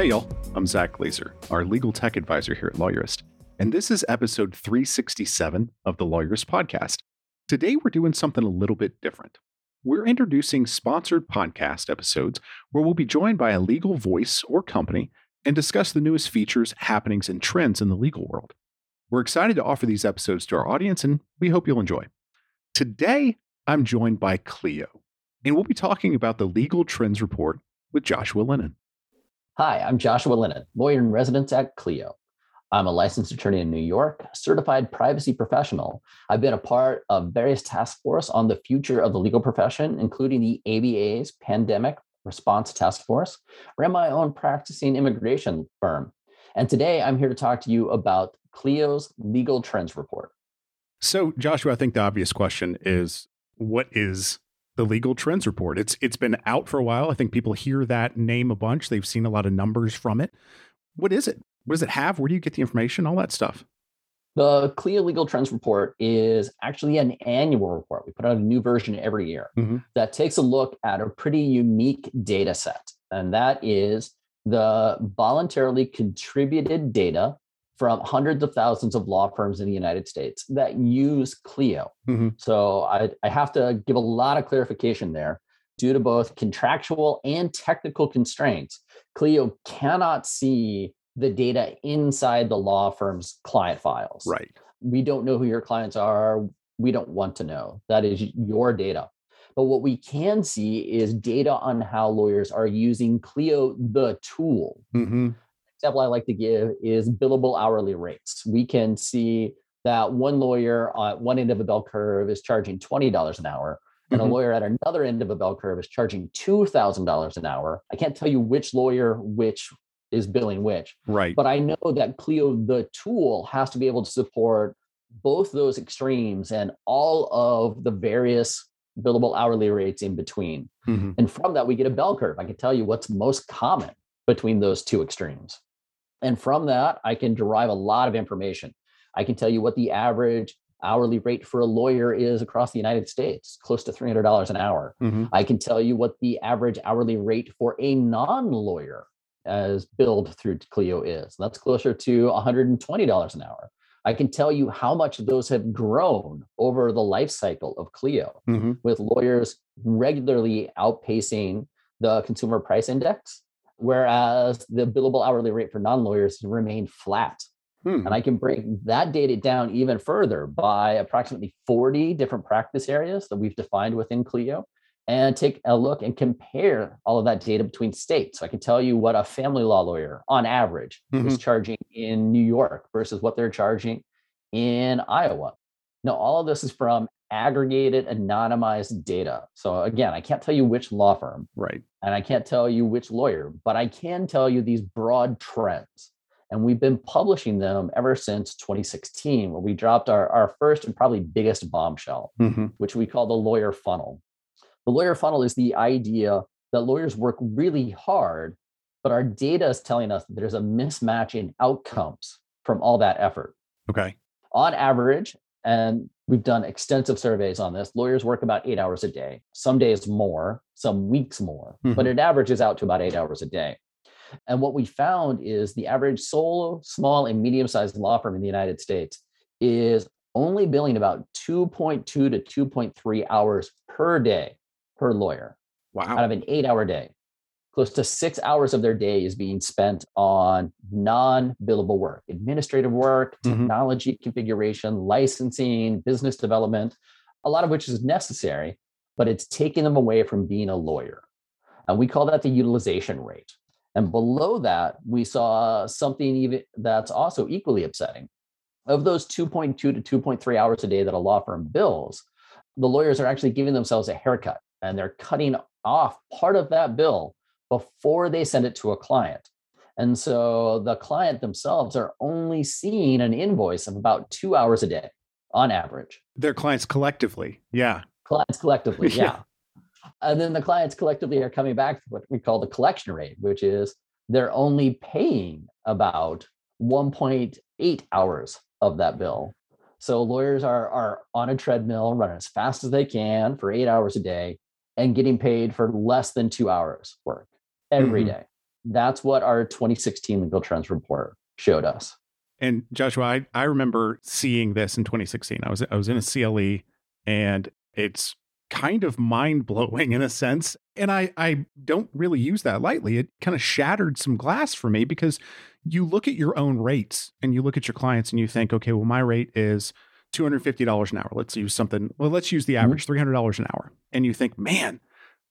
Hey, y'all. I'm Zack Glaser, our legal tech advisor here at Lawyerist, and this is episode 367 of the Lawyerist podcast. Today, we're doing something a little bit different. We're introducing sponsored podcast episodes where we'll be joined by a legal voice or company and discuss the newest features, happenings, and trends in the legal world. We're excited to offer these episodes to our audience, and we hope you'll enjoy. Today, I'm joined by Clio, and we'll be talking about the Legal Trends Report with Joshua Lennon. Hi, I'm Joshua Lennon, lawyer in residence at Clio. I'm a licensed attorney in New York, certified privacy professional. I've been a part of various task force on the future of the legal profession, including the ABA's Pandemic Response Task Force, ran my own practicing immigration firm. And today I'm here to talk to you about Clio's Legal Trends Report. So, Joshua, I think the obvious question is what is the legal trends report. It's it's been out for a while. I think people hear that name a bunch. They've seen a lot of numbers from it. What is it? What does it have? Where do you get the information? All that stuff. The Clio Legal Trends Report is actually an annual report. We put out a new version every year mm-hmm. that takes a look at a pretty unique data set. And that is the voluntarily contributed data from hundreds of thousands of law firms in the United States that use Clio. Mm-hmm. So I, I have to give a lot of clarification there. Due to both contractual and technical constraints, Clio cannot see the data inside the law firm's client files. Right. We don't know who your clients are. We don't want to know. That is your data. But what we can see is data on how lawyers are using Clio, the tool. Mm-hmm example I like to give is billable hourly rates. We can see that one lawyer at one end of a bell curve is charging $20 an hour, and mm-hmm. a lawyer at another end of a bell curve is charging $2,000 an hour. I can't tell you which lawyer which is billing which. Right. But I know that Clio, the tool, has to be able to support both those extremes and all of the various billable hourly rates in between. Mm-hmm. And from that, we get a bell curve. I can tell you what's most common between those two extremes. And from that, I can derive a lot of information. I can tell you what the average hourly rate for a lawyer is across the United States, close to $300 an hour. Mm-hmm. I can tell you what the average hourly rate for a non lawyer as billed through Clio is. That's closer to $120 an hour. I can tell you how much those have grown over the life cycle of Clio, mm-hmm. with lawyers regularly outpacing the consumer price index whereas the billable hourly rate for non-lawyers remained flat. Hmm. And I can break that data down even further by approximately 40 different practice areas that we've defined within Clio and take a look and compare all of that data between states. So I can tell you what a family law lawyer on average mm-hmm. is charging in New York versus what they're charging in Iowa. Now, all of this is from aggregated anonymized data. So again, I can't tell you which law firm. Right. And I can't tell you which lawyer, but I can tell you these broad trends. And we've been publishing them ever since 2016, where we dropped our, our first and probably biggest bombshell, mm-hmm. which we call the lawyer funnel. The lawyer funnel is the idea that lawyers work really hard, but our data is telling us that there's a mismatch in outcomes from all that effort. Okay. On average, and we've done extensive surveys on this. Lawyers work about eight hours a day, some days more, some weeks more, mm-hmm. but it averages out to about eight hours a day. And what we found is the average solo, small, and medium sized law firm in the United States is only billing about 2.2 to 2.3 hours per day per lawyer wow. out of an eight hour day close to six hours of their day is being spent on non-billable work administrative work mm-hmm. technology mm-hmm. configuration licensing business development a lot of which is necessary but it's taking them away from being a lawyer and we call that the utilization rate and below that we saw something even that's also equally upsetting of those 2.2 to 2.3 hours a day that a law firm bills the lawyers are actually giving themselves a haircut and they're cutting off part of that bill before they send it to a client. And so the client themselves are only seeing an invoice of about two hours a day on average. Their clients collectively. Yeah. Clients collectively. Yeah. yeah. And then the clients collectively are coming back to what we call the collection rate, which is they're only paying about 1.8 hours of that bill. So lawyers are, are on a treadmill, running as fast as they can for eight hours a day and getting paid for less than two hours work every mm-hmm. day. That's what our 2016 legal trends report showed us. And Joshua, I, I remember seeing this in 2016. I was I was in a CLE and it's kind of mind blowing in a sense. And I, I don't really use that lightly. It kind of shattered some glass for me because you look at your own rates and you look at your clients and you think, okay, well, my rate is $250 an hour. Let's use something, well, let's use the mm-hmm. average $300 an hour. And you think, man,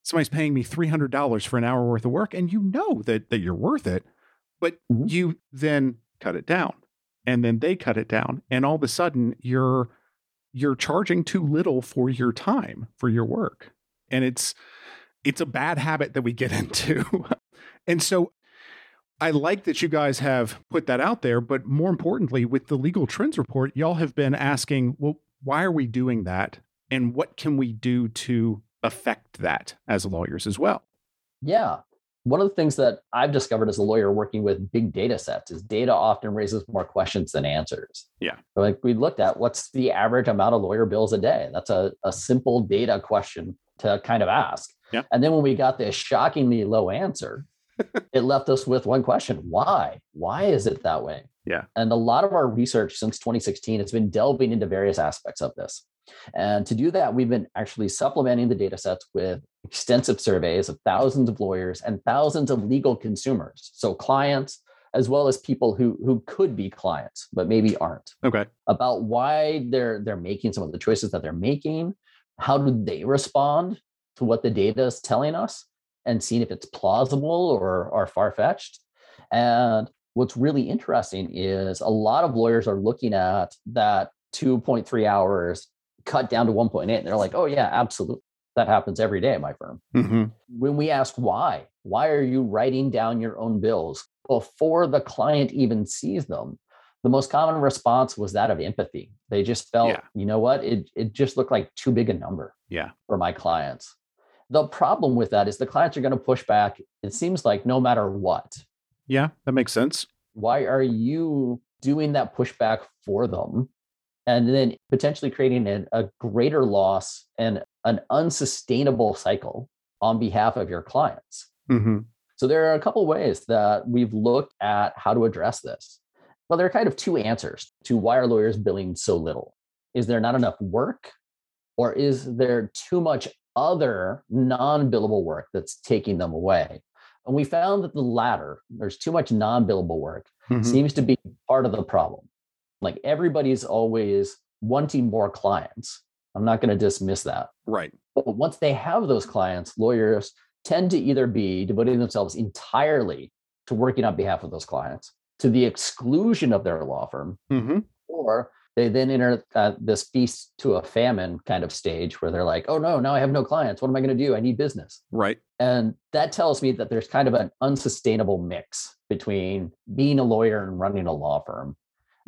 somebody's paying me $300 for an hour worth of work. And you know that, that you're worth it, but mm-hmm. you then cut it down and then they cut it down. And all of a sudden you're you're charging too little for your time for your work and it's it's a bad habit that we get into and so i like that you guys have put that out there but more importantly with the legal trends report y'all have been asking well why are we doing that and what can we do to affect that as lawyers as well yeah one of the things that I've discovered as a lawyer working with big data sets is data often raises more questions than answers. Yeah. Like we looked at what's the average amount of lawyer bills a day? That's a, a simple data question to kind of ask. Yeah. And then when we got this shockingly low answer, it left us with one question why? Why is it that way? Yeah. And a lot of our research since 2016 has been delving into various aspects of this. And to do that, we've been actually supplementing the data sets with extensive surveys of thousands of lawyers and thousands of legal consumers. So clients, as well as people who who could be clients but maybe aren't. Okay. About why they're they're making some of the choices that they're making, how do they respond to what the data is telling us and seeing if it's plausible or or far-fetched. And what's really interesting is a lot of lawyers are looking at that 2.3 hours cut down to 1.8 and they're like oh yeah absolutely that happens every day at my firm. Mm-hmm. when we ask why why are you writing down your own bills before the client even sees them? The most common response was that of empathy. They just felt yeah. you know what? It, it just looked like too big a number yeah. for my clients. The problem with that is the clients are going to push back it seems like no matter what. Yeah that makes sense. Why are you doing that pushback for them and then potentially creating a, a greater loss and an unsustainable cycle on behalf of your clients. Mm-hmm. So there are a couple ways that we've looked at how to address this. Well, there are kind of two answers to why are lawyers billing so little? Is there not enough work, or is there too much other non-billable work that's taking them away? And we found that the latter, there's too much non-billable work, mm-hmm. seems to be part of the problem. Like everybody's always wanting more clients. I'm not going to dismiss that. Right. But once they have those clients, lawyers tend to either be devoting themselves entirely to working on behalf of those clients to the exclusion of their law firm, mm-hmm. or they then enter uh, this feast to a famine kind of stage where they're like, oh no, now I have no clients. What am I going to do? I need business. Right. And that tells me that there's kind of an unsustainable mix between being a lawyer and running a law firm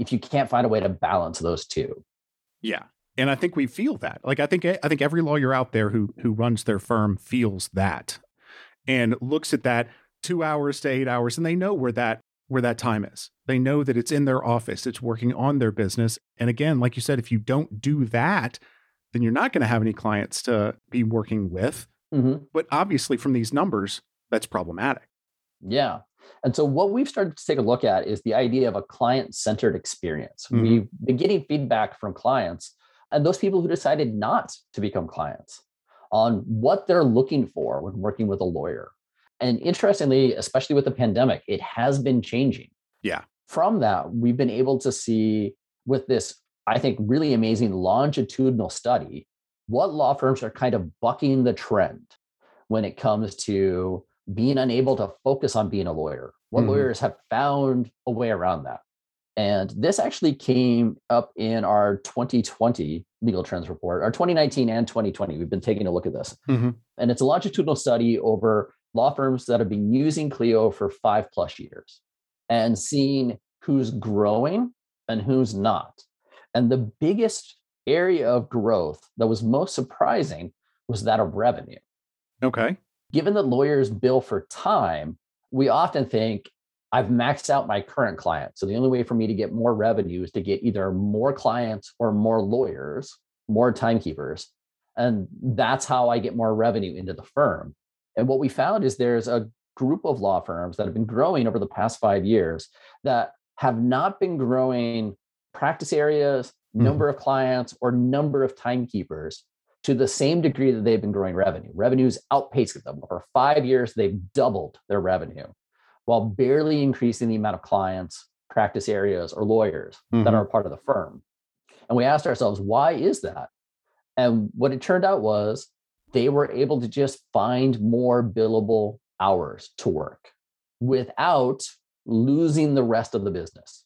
if you can't find a way to balance those two. Yeah. And I think we feel that. Like I think I think every lawyer out there who who runs their firm feels that and looks at that 2 hours to 8 hours and they know where that where that time is. They know that it's in their office, it's working on their business. And again, like you said, if you don't do that, then you're not going to have any clients to be working with. Mm-hmm. But obviously, from these numbers, that's problematic. Yeah. And so, what we've started to take a look at is the idea of a client centered experience. Mm-hmm. We've been getting feedback from clients and those people who decided not to become clients on what they're looking for when working with a lawyer. And interestingly, especially with the pandemic, it has been changing. Yeah. From that, we've been able to see with this, I think, really amazing longitudinal study, what law firms are kind of bucking the trend when it comes to being unable to focus on being a lawyer. What mm-hmm. lawyers have found a way around that. And this actually came up in our 2020 legal trends report, our 2019 and 2020. We've been taking a look at this. Mm-hmm. And it's a longitudinal study over law firms that have been using Clio for five plus years and seeing who's growing and who's not. And the biggest area of growth that was most surprising was that of revenue. Okay. Given that lawyers bill for time, we often think I've maxed out my current client. So the only way for me to get more revenue is to get either more clients or more lawyers, more timekeepers. And that's how I get more revenue into the firm. And what we found is there's a group of law firms that have been growing over the past five years that have not been growing practice areas, mm-hmm. number of clients, or number of timekeepers to the same degree that they've been growing revenue. Revenues outpaced them. For five years, they've doubled their revenue while barely increasing the amount of clients, practice areas, or lawyers mm-hmm. that are part of the firm. And we asked ourselves, why is that? And what it turned out was they were able to just find more billable hours to work without losing the rest of the business.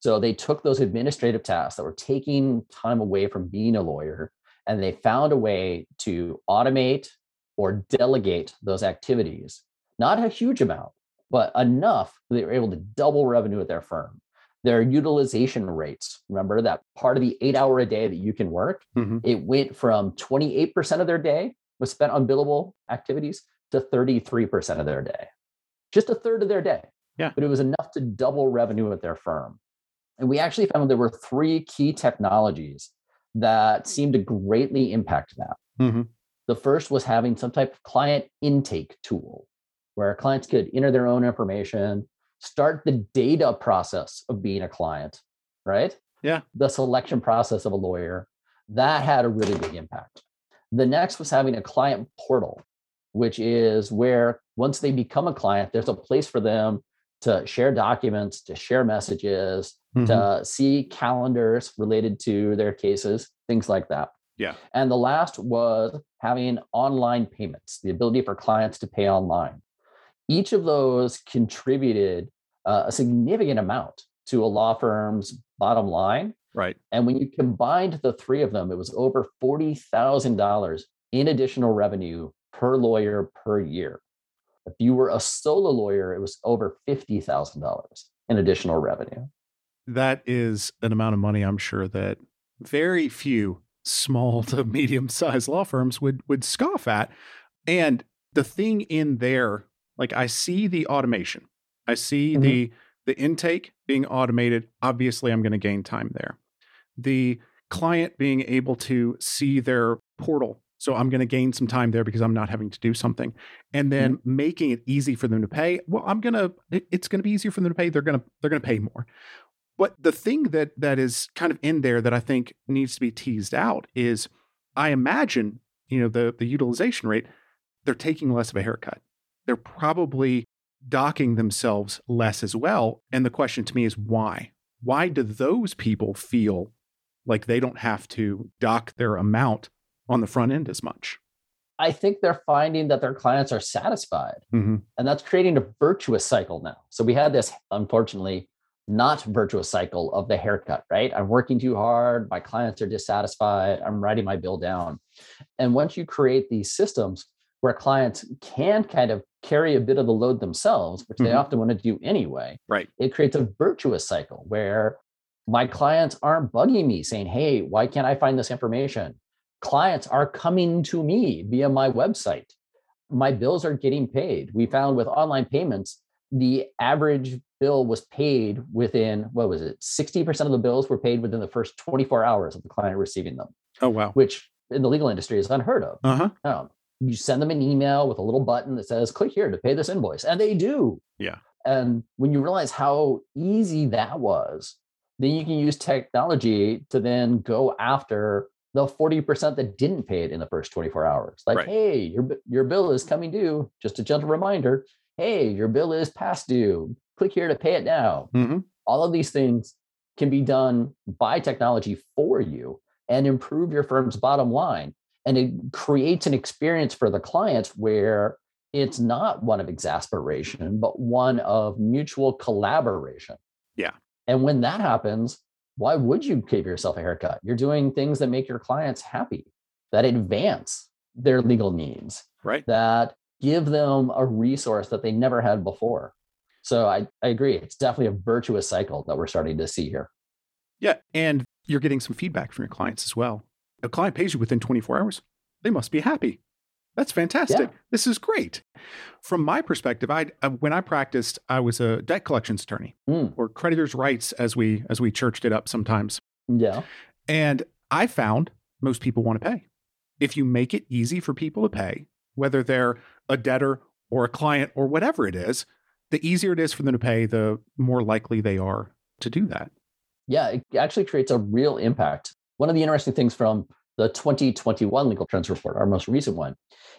So they took those administrative tasks that were taking time away from being a lawyer and they found a way to automate or delegate those activities. Not a huge amount, but enough that they were able to double revenue at their firm. Their utilization rates, remember that part of the eight hour a day that you can work, mm-hmm. it went from 28% of their day was spent on billable activities to 33% of their day. Just a third of their day. Yeah. But it was enough to double revenue at their firm. And we actually found there were three key technologies that seemed to greatly impact that. Mm-hmm. The first was having some type of client intake tool where clients could enter their own information, start the data process of being a client, right? Yeah. The selection process of a lawyer. That had a really big impact. The next was having a client portal, which is where once they become a client, there's a place for them to share documents, to share messages, mm-hmm. to see calendars related to their cases, things like that. Yeah. And the last was having online payments, the ability for clients to pay online each of those contributed uh, a significant amount to a law firm's bottom line. Right. And when you combined the three of them, it was over $40,000 in additional revenue per lawyer per year. If you were a solo lawyer, it was over $50,000 in additional revenue. That is an amount of money I'm sure that very few small to medium sized law firms would would scoff at. And the thing in there like I see the automation. I see mm-hmm. the the intake being automated. Obviously, I'm going to gain time there. The client being able to see their portal. So I'm going to gain some time there because I'm not having to do something. And then mm-hmm. making it easy for them to pay. Well, I'm going to it's going to be easier for them to pay. They're going to they're going to pay more. But the thing that that is kind of in there that I think needs to be teased out is I imagine, you know, the the utilization rate, they're taking less of a haircut they're probably docking themselves less as well. And the question to me is why? Why do those people feel like they don't have to dock their amount on the front end as much? I think they're finding that their clients are satisfied. Mm-hmm. And that's creating a virtuous cycle now. So we had this, unfortunately, not virtuous cycle of the haircut, right? I'm working too hard. My clients are dissatisfied. I'm writing my bill down. And once you create these systems where clients can kind of carry a bit of the load themselves, which mm-hmm. they often want to do anyway. Right. It creates a virtuous cycle where my clients aren't bugging me saying, Hey, why can't I find this information? Clients are coming to me via my website. My bills are getting paid. We found with online payments, the average bill was paid within, what was it? 60% of the bills were paid within the first 24 hours of the client receiving them. Oh, wow. Which in the legal industry is unheard of. Uh-huh. Um, you send them an email with a little button that says click here to pay this invoice and they do yeah and when you realize how easy that was then you can use technology to then go after the 40% that didn't pay it in the first 24 hours like right. hey your your bill is coming due just a gentle reminder hey your bill is past due click here to pay it now mm-hmm. all of these things can be done by technology for you and improve your firm's bottom line and it creates an experience for the clients where it's not one of exasperation, but one of mutual collaboration. Yeah. And when that happens, why would you give yourself a haircut? You're doing things that make your clients happy, that advance their legal needs, right? That give them a resource that they never had before. So I, I agree. It's definitely a virtuous cycle that we're starting to see here. Yeah. And you're getting some feedback from your clients as well. A client pays you within 24 hours, they must be happy. That's fantastic. Yeah. This is great. From my perspective, I uh, when I practiced, I was a debt collections attorney mm. or creditors' rights as we as we churched it up sometimes. Yeah. And I found most people want to pay. If you make it easy for people to pay, whether they're a debtor or a client or whatever it is, the easier it is for them to pay, the more likely they are to do that. Yeah, it actually creates a real impact. One of the interesting things from the 2021 Legal Trends Report, our most recent one,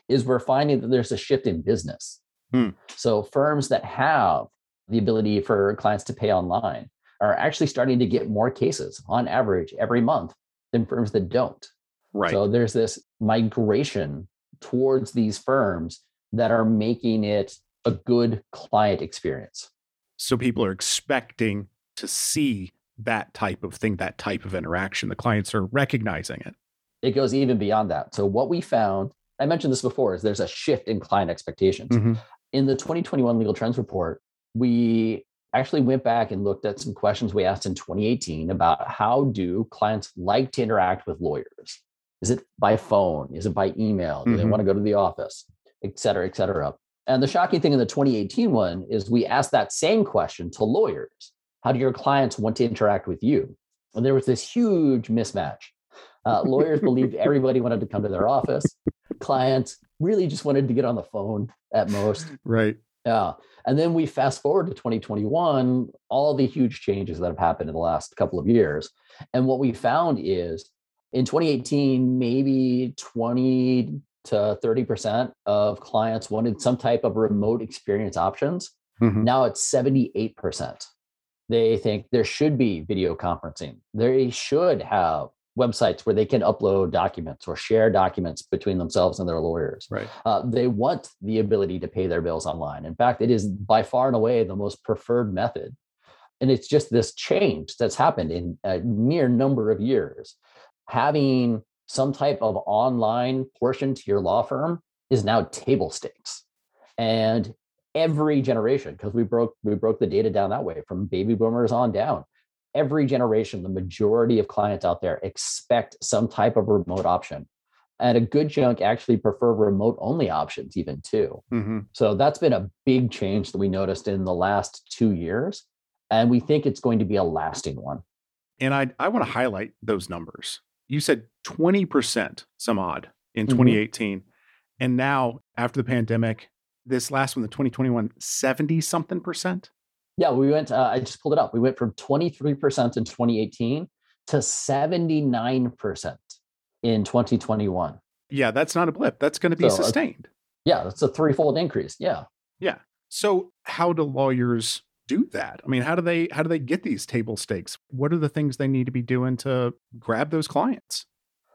is we're finding that there's a shift in business. Hmm. So firms that have the ability for clients to pay online are actually starting to get more cases on average every month than firms that don't. Right. So there's this migration towards these firms that are making it a good client experience. So people are expecting to see that type of thing, that type of interaction. The clients are recognizing it. It goes even beyond that. So what we found, I mentioned this before, is there's a shift in client expectations. Mm-hmm. In the 2021 Legal Trends Report, we actually went back and looked at some questions we asked in 2018 about how do clients like to interact with lawyers? Is it by phone? Is it by email? Do mm-hmm. they want to go to the office? Et cetera, et cetera. And the shocking thing in the 2018 one is we asked that same question to lawyers. How do your clients want to interact with you? And there was this huge mismatch. Uh, lawyers believed everybody wanted to come to their office. Clients really just wanted to get on the phone at most. Right. Yeah. And then we fast forward to 2021, all the huge changes that have happened in the last couple of years. And what we found is in 2018, maybe 20 to 30% of clients wanted some type of remote experience options. Mm-hmm. Now it's 78%. They think there should be video conferencing. They should have websites where they can upload documents or share documents between themselves and their lawyers. Right. Uh, they want the ability to pay their bills online. In fact, it is by far and away the most preferred method. And it's just this change that's happened in a mere number of years having some type of online portion to your law firm is now table stakes. And every generation, because we broke we broke the data down that way from baby boomers on down. Every generation, the majority of clients out there expect some type of remote option. And a good chunk actually prefer remote only options, even too. Mm-hmm. So that's been a big change that we noticed in the last two years. And we think it's going to be a lasting one. And I, I want to highlight those numbers you said 20% some odd in 2018. Mm-hmm. And now after the pandemic, this last one, the 2021, 70 something percent. Yeah, we went, uh, I just pulled it up. We went from 23% in 2018 to 79% in 2021. Yeah, that's not a blip. That's going to be so, sustained. Uh, yeah, that's a threefold increase. Yeah. Yeah. So, how do lawyers do that? I mean, how do they how do they get these table stakes? What are the things they need to be doing to grab those clients?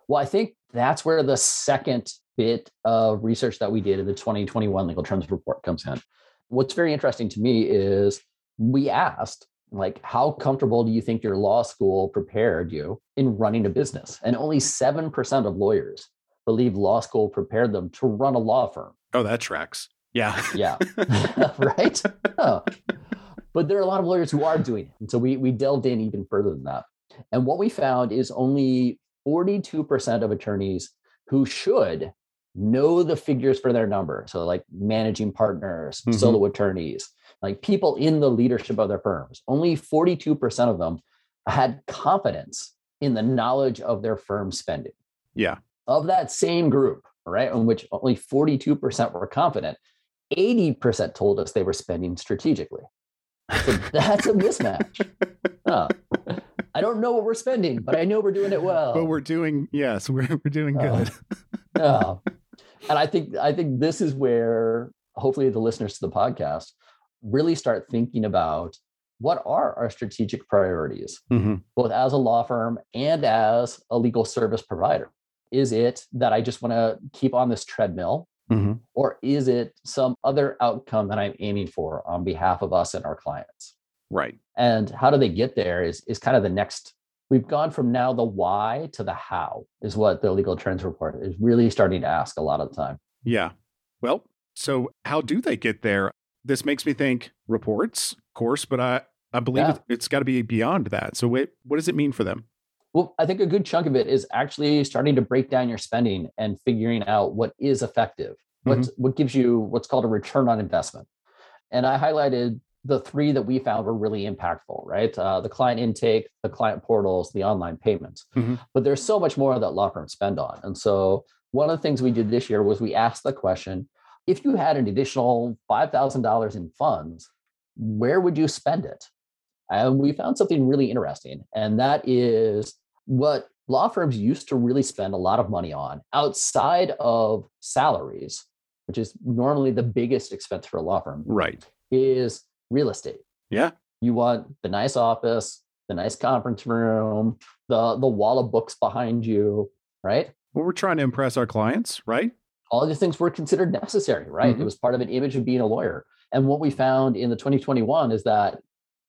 Well, I think that's where the second bit of research that we did in the 2021 Legal Trends Report comes in. What's very interesting to me is we asked, like, how comfortable do you think your law school prepared you in running a business? And only 7% of lawyers believe law school prepared them to run a law firm. Oh, that tracks. Yeah. yeah. right? Oh but there are a lot of lawyers who are doing it. And so we, we delved in even further than that. And what we found is only 42% of attorneys who should know the figures for their number. So, like managing partners, mm-hmm. solo attorneys, like people in the leadership of their firms, only 42% of them had confidence in the knowledge of their firm spending. Yeah. Of that same group, right, in which only 42% were confident, 80% told us they were spending strategically. So that's a mismatch. I don't know what we're spending, but I know we're doing it well. But we're doing yes, we're we're doing good. Uh, and I think I think this is where hopefully the listeners to the podcast really start thinking about what are our strategic priorities, mm-hmm. both as a law firm and as a legal service provider. Is it that I just want to keep on this treadmill Mm-hmm. Or is it some other outcome that I'm aiming for on behalf of us and our clients? Right. And how do they get there is, is kind of the next. We've gone from now the why to the how is what the legal trends report is really starting to ask a lot of the time. Yeah. Well, so how do they get there? This makes me think reports, of course, but I, I believe yeah. it's got to be beyond that. So wait, what does it mean for them? Well, I think a good chunk of it is actually starting to break down your spending and figuring out what is effective, what mm-hmm. what gives you what's called a return on investment. And I highlighted the three that we found were really impactful, right? Uh, the client intake, the client portals, the online payments. Mm-hmm. But there's so much more that law firms spend on. And so one of the things we did this year was we asked the question if you had an additional $5,000 in funds, where would you spend it? And we found something really interesting. And that is what law firms used to really spend a lot of money on outside of salaries, which is normally the biggest expense for a law firm. Right. Is real estate. Yeah. You want the nice office, the nice conference room, the the wall of books behind you, right? Well, we're trying to impress our clients, right? All of these things were considered necessary, right? Mm-hmm. It was part of an image of being a lawyer. And what we found in the 2021 is that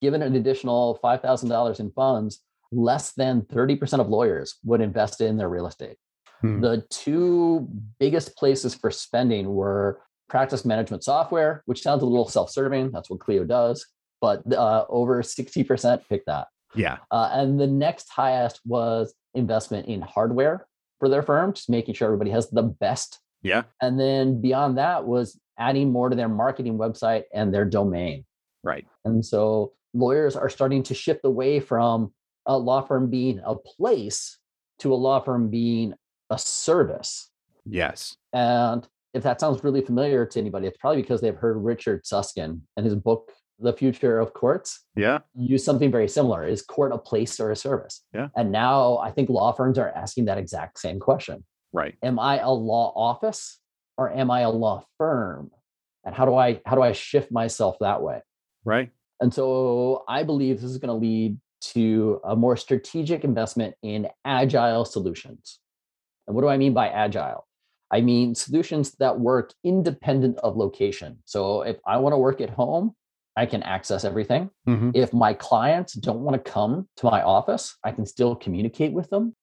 given an additional $5,000 in funds, less than 30% of lawyers would invest in their real estate. Hmm. The two biggest places for spending were practice management software, which sounds a little self serving. That's what Clio does. But uh, over 60% picked that. Yeah. Uh, and the next highest was investment in hardware for their firm, just making sure everybody has the best. Yeah. And then beyond that was adding more to their marketing website and their domain. Right. And so lawyers are starting to shift away from a law firm being a place to a law firm being a service. Yes. And if that sounds really familiar to anybody, it's probably because they've heard Richard Susskind and his book, The Future of Courts. Yeah. Use something very similar. Is court a place or a service? Yeah. And now I think law firms are asking that exact same question. Right. Am I a law office or am I a law firm? And how do I how do I shift myself that way? Right. And so I believe this is going to lead to a more strategic investment in agile solutions. And what do I mean by agile? I mean solutions that work independent of location. So if I want to work at home, I can access everything. Mm-hmm. If my clients don't want to come to my office, I can still communicate with them.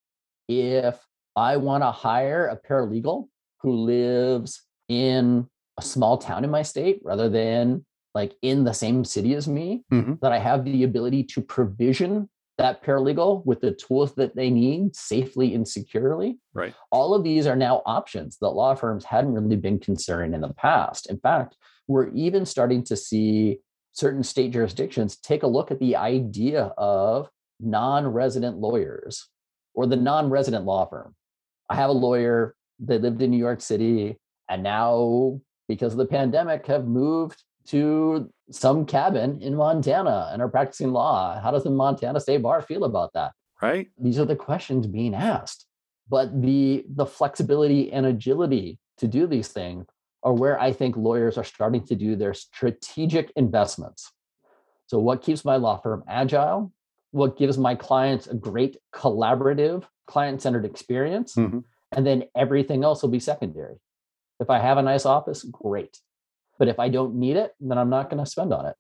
If I want to hire a paralegal who lives in a small town in my state rather than like in the same city as me, mm-hmm. that I have the ability to provision that paralegal with the tools that they need safely and securely. Right. All of these are now options that law firms hadn't really been considering in the past. In fact, we're even starting to see certain state jurisdictions take a look at the idea of non-resident lawyers or the non-resident law firm. I have a lawyer that lived in New York City and now because of the pandemic have moved to some cabin in Montana and are practicing law. How does the Montana State Bar feel about that? Right. These are the questions being asked. But the the flexibility and agility to do these things are where I think lawyers are starting to do their strategic investments. So what keeps my law firm agile? What gives my clients a great collaborative, client-centered experience? Mm-hmm. And then everything else will be secondary. If I have a nice office, great. But if I don't need it, then I'm not going to spend on it.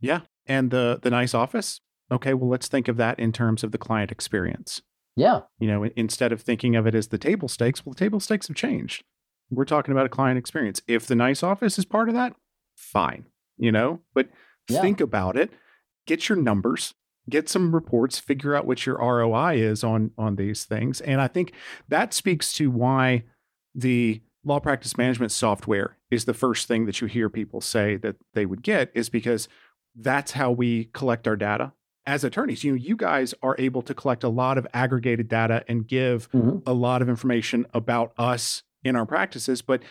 Yeah. And the the nice office. Okay, well let's think of that in terms of the client experience. Yeah. You know, instead of thinking of it as the table stakes, well the table stakes have changed. We're talking about a client experience. If the nice office is part of that, fine. You know, but yeah. think about it. Get your numbers, get some reports, figure out what your ROI is on on these things. And I think that speaks to why the law practice management software is the first thing that you hear people say that they would get is because that's how we collect our data as attorneys you know you guys are able to collect a lot of aggregated data and give mm-hmm. a lot of information about us in our practices but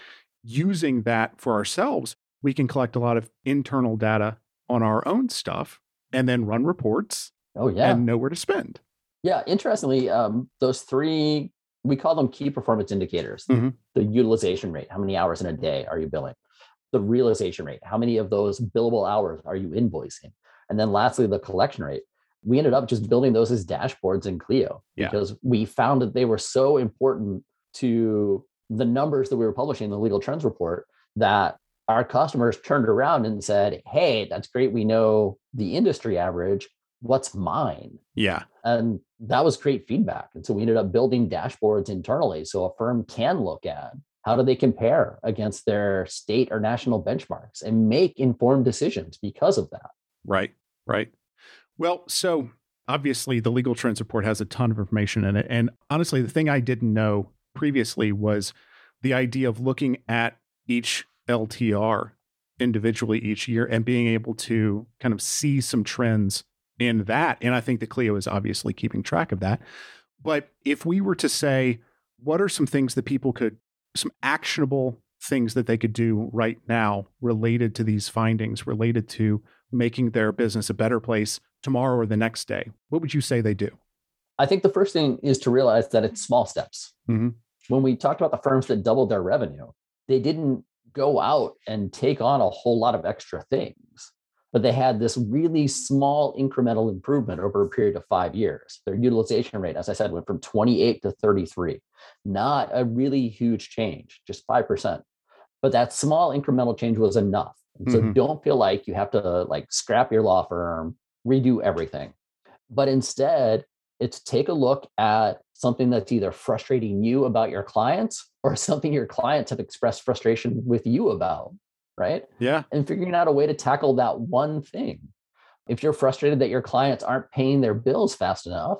using that for ourselves we can collect a lot of internal data on our own stuff and then run reports oh yeah. and know where to spend. Yeah interestingly um, those three we call them key performance indicators. Mm-hmm. the utilization rate how many hours in a day are you billing? The realization rate how many of those billable hours are you invoicing? And then lastly the collection rate. We ended up just building those as dashboards in clio yeah. because we found that they were so important to the numbers that we were publishing in the legal trends report that our customers turned around and said, Hey, that's great. We know the industry average. What's mine? Yeah. And that was great feedback. And so we ended up building dashboards internally so a firm can look at how do they compare against their state or national benchmarks and make informed decisions because of that. Right, right. Well, so obviously the legal trends report has a ton of information in it. And honestly, the thing I didn't know previously was the idea of looking at each LTR individually each year and being able to kind of see some trends in that. And I think that Clio is obviously keeping track of that. But if we were to say, what are some things that people could, some actionable things that they could do right now related to these findings, related to making their business a better place tomorrow or the next day? What would you say they do? I think the first thing is to realize that it's small steps. Mm-hmm. When we talked about the firms that doubled their revenue, they didn't go out and take on a whole lot of extra things. But they had this really small incremental improvement over a period of five years. Their utilization rate, as I said, went from 28 to 33. Not a really huge change, just 5%. But that small incremental change was enough. So mm-hmm. don't feel like you have to like scrap your law firm, redo everything. But instead, it's take a look at something that's either frustrating you about your clients or something your clients have expressed frustration with you about, right? Yeah. And figuring out a way to tackle that one thing. If you're frustrated that your clients aren't paying their bills fast enough,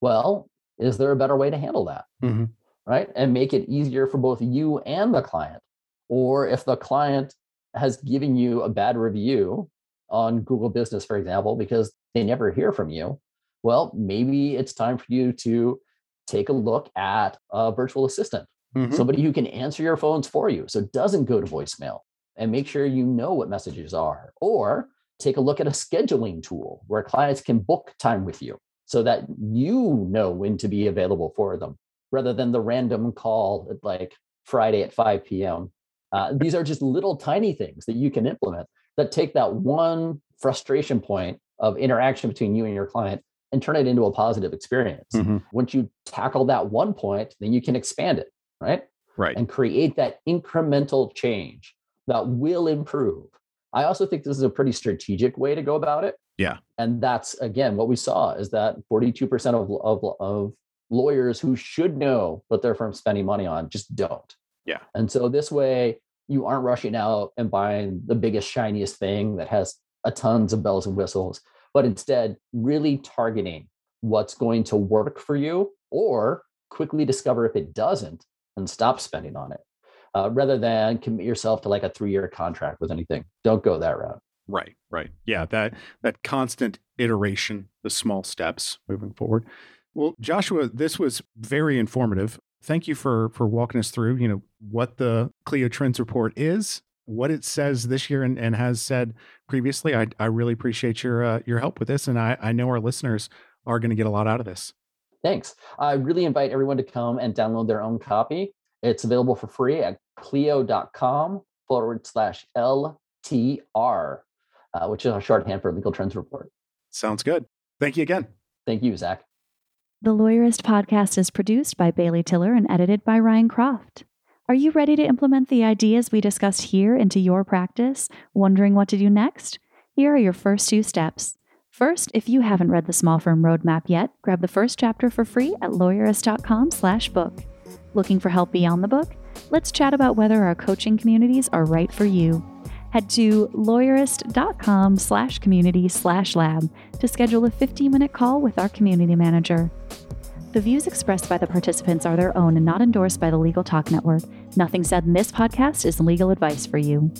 well, is there a better way to handle that? Mm-hmm. Right. And make it easier for both you and the client. Or if the client has given you a bad review on Google Business, for example, because they never hear from you, well, maybe it's time for you to take a look at a virtual assistant, mm-hmm. somebody who can answer your phones for you so it doesn't go to voicemail and make sure you know what messages are. Or take a look at a scheduling tool where clients can book time with you so that you know when to be available for them rather than the random call at like Friday at 5 p.m. Uh, these are just little tiny things that you can implement that take that one frustration point of interaction between you and your client and turn it into a positive experience. Mm-hmm. Once you tackle that one point, then you can expand it, right? Right. And create that incremental change that will improve. I also think this is a pretty strategic way to go about it. Yeah. And that's again what we saw is that 42% of, of, of lawyers who should know what their firm's spending money on just don't. Yeah. And so this way you aren't rushing out and buying the biggest, shiniest thing that has a tons of bells and whistles but instead really targeting what's going to work for you or quickly discover if it doesn't and stop spending on it uh, rather than commit yourself to like a three year contract with anything. Don't go that route. Right, right. Yeah, that that constant iteration, the small steps moving forward. Well, Joshua, this was very informative. Thank you for for walking us through, you know, what the Clio Trends report is, what it says this year and, and has said previously. I, I really appreciate your uh, your help with this, and I, I know our listeners are going to get a lot out of this. Thanks. I really invite everyone to come and download their own copy. It's available for free at clio.com forward slash LTR, uh, which is a shorthand for Legal Trends Report. Sounds good. Thank you again. Thank you, Zack. The Lawyerist podcast is produced by Bailey Tiller and edited by Ryan Croft. Are you ready to implement the ideas we discussed here into your practice? Wondering what to do next? Here are your first two steps. First, if you haven't read the Small Firm Roadmap yet, grab the first chapter for free at lawyerist.com/book. Looking for help beyond the book? Let's chat about whether our coaching communities are right for you. Head to lawyerist.com slash community slash lab to schedule a 15 minute call with our community manager. The views expressed by the participants are their own and not endorsed by the Legal Talk Network. Nothing said in this podcast is legal advice for you.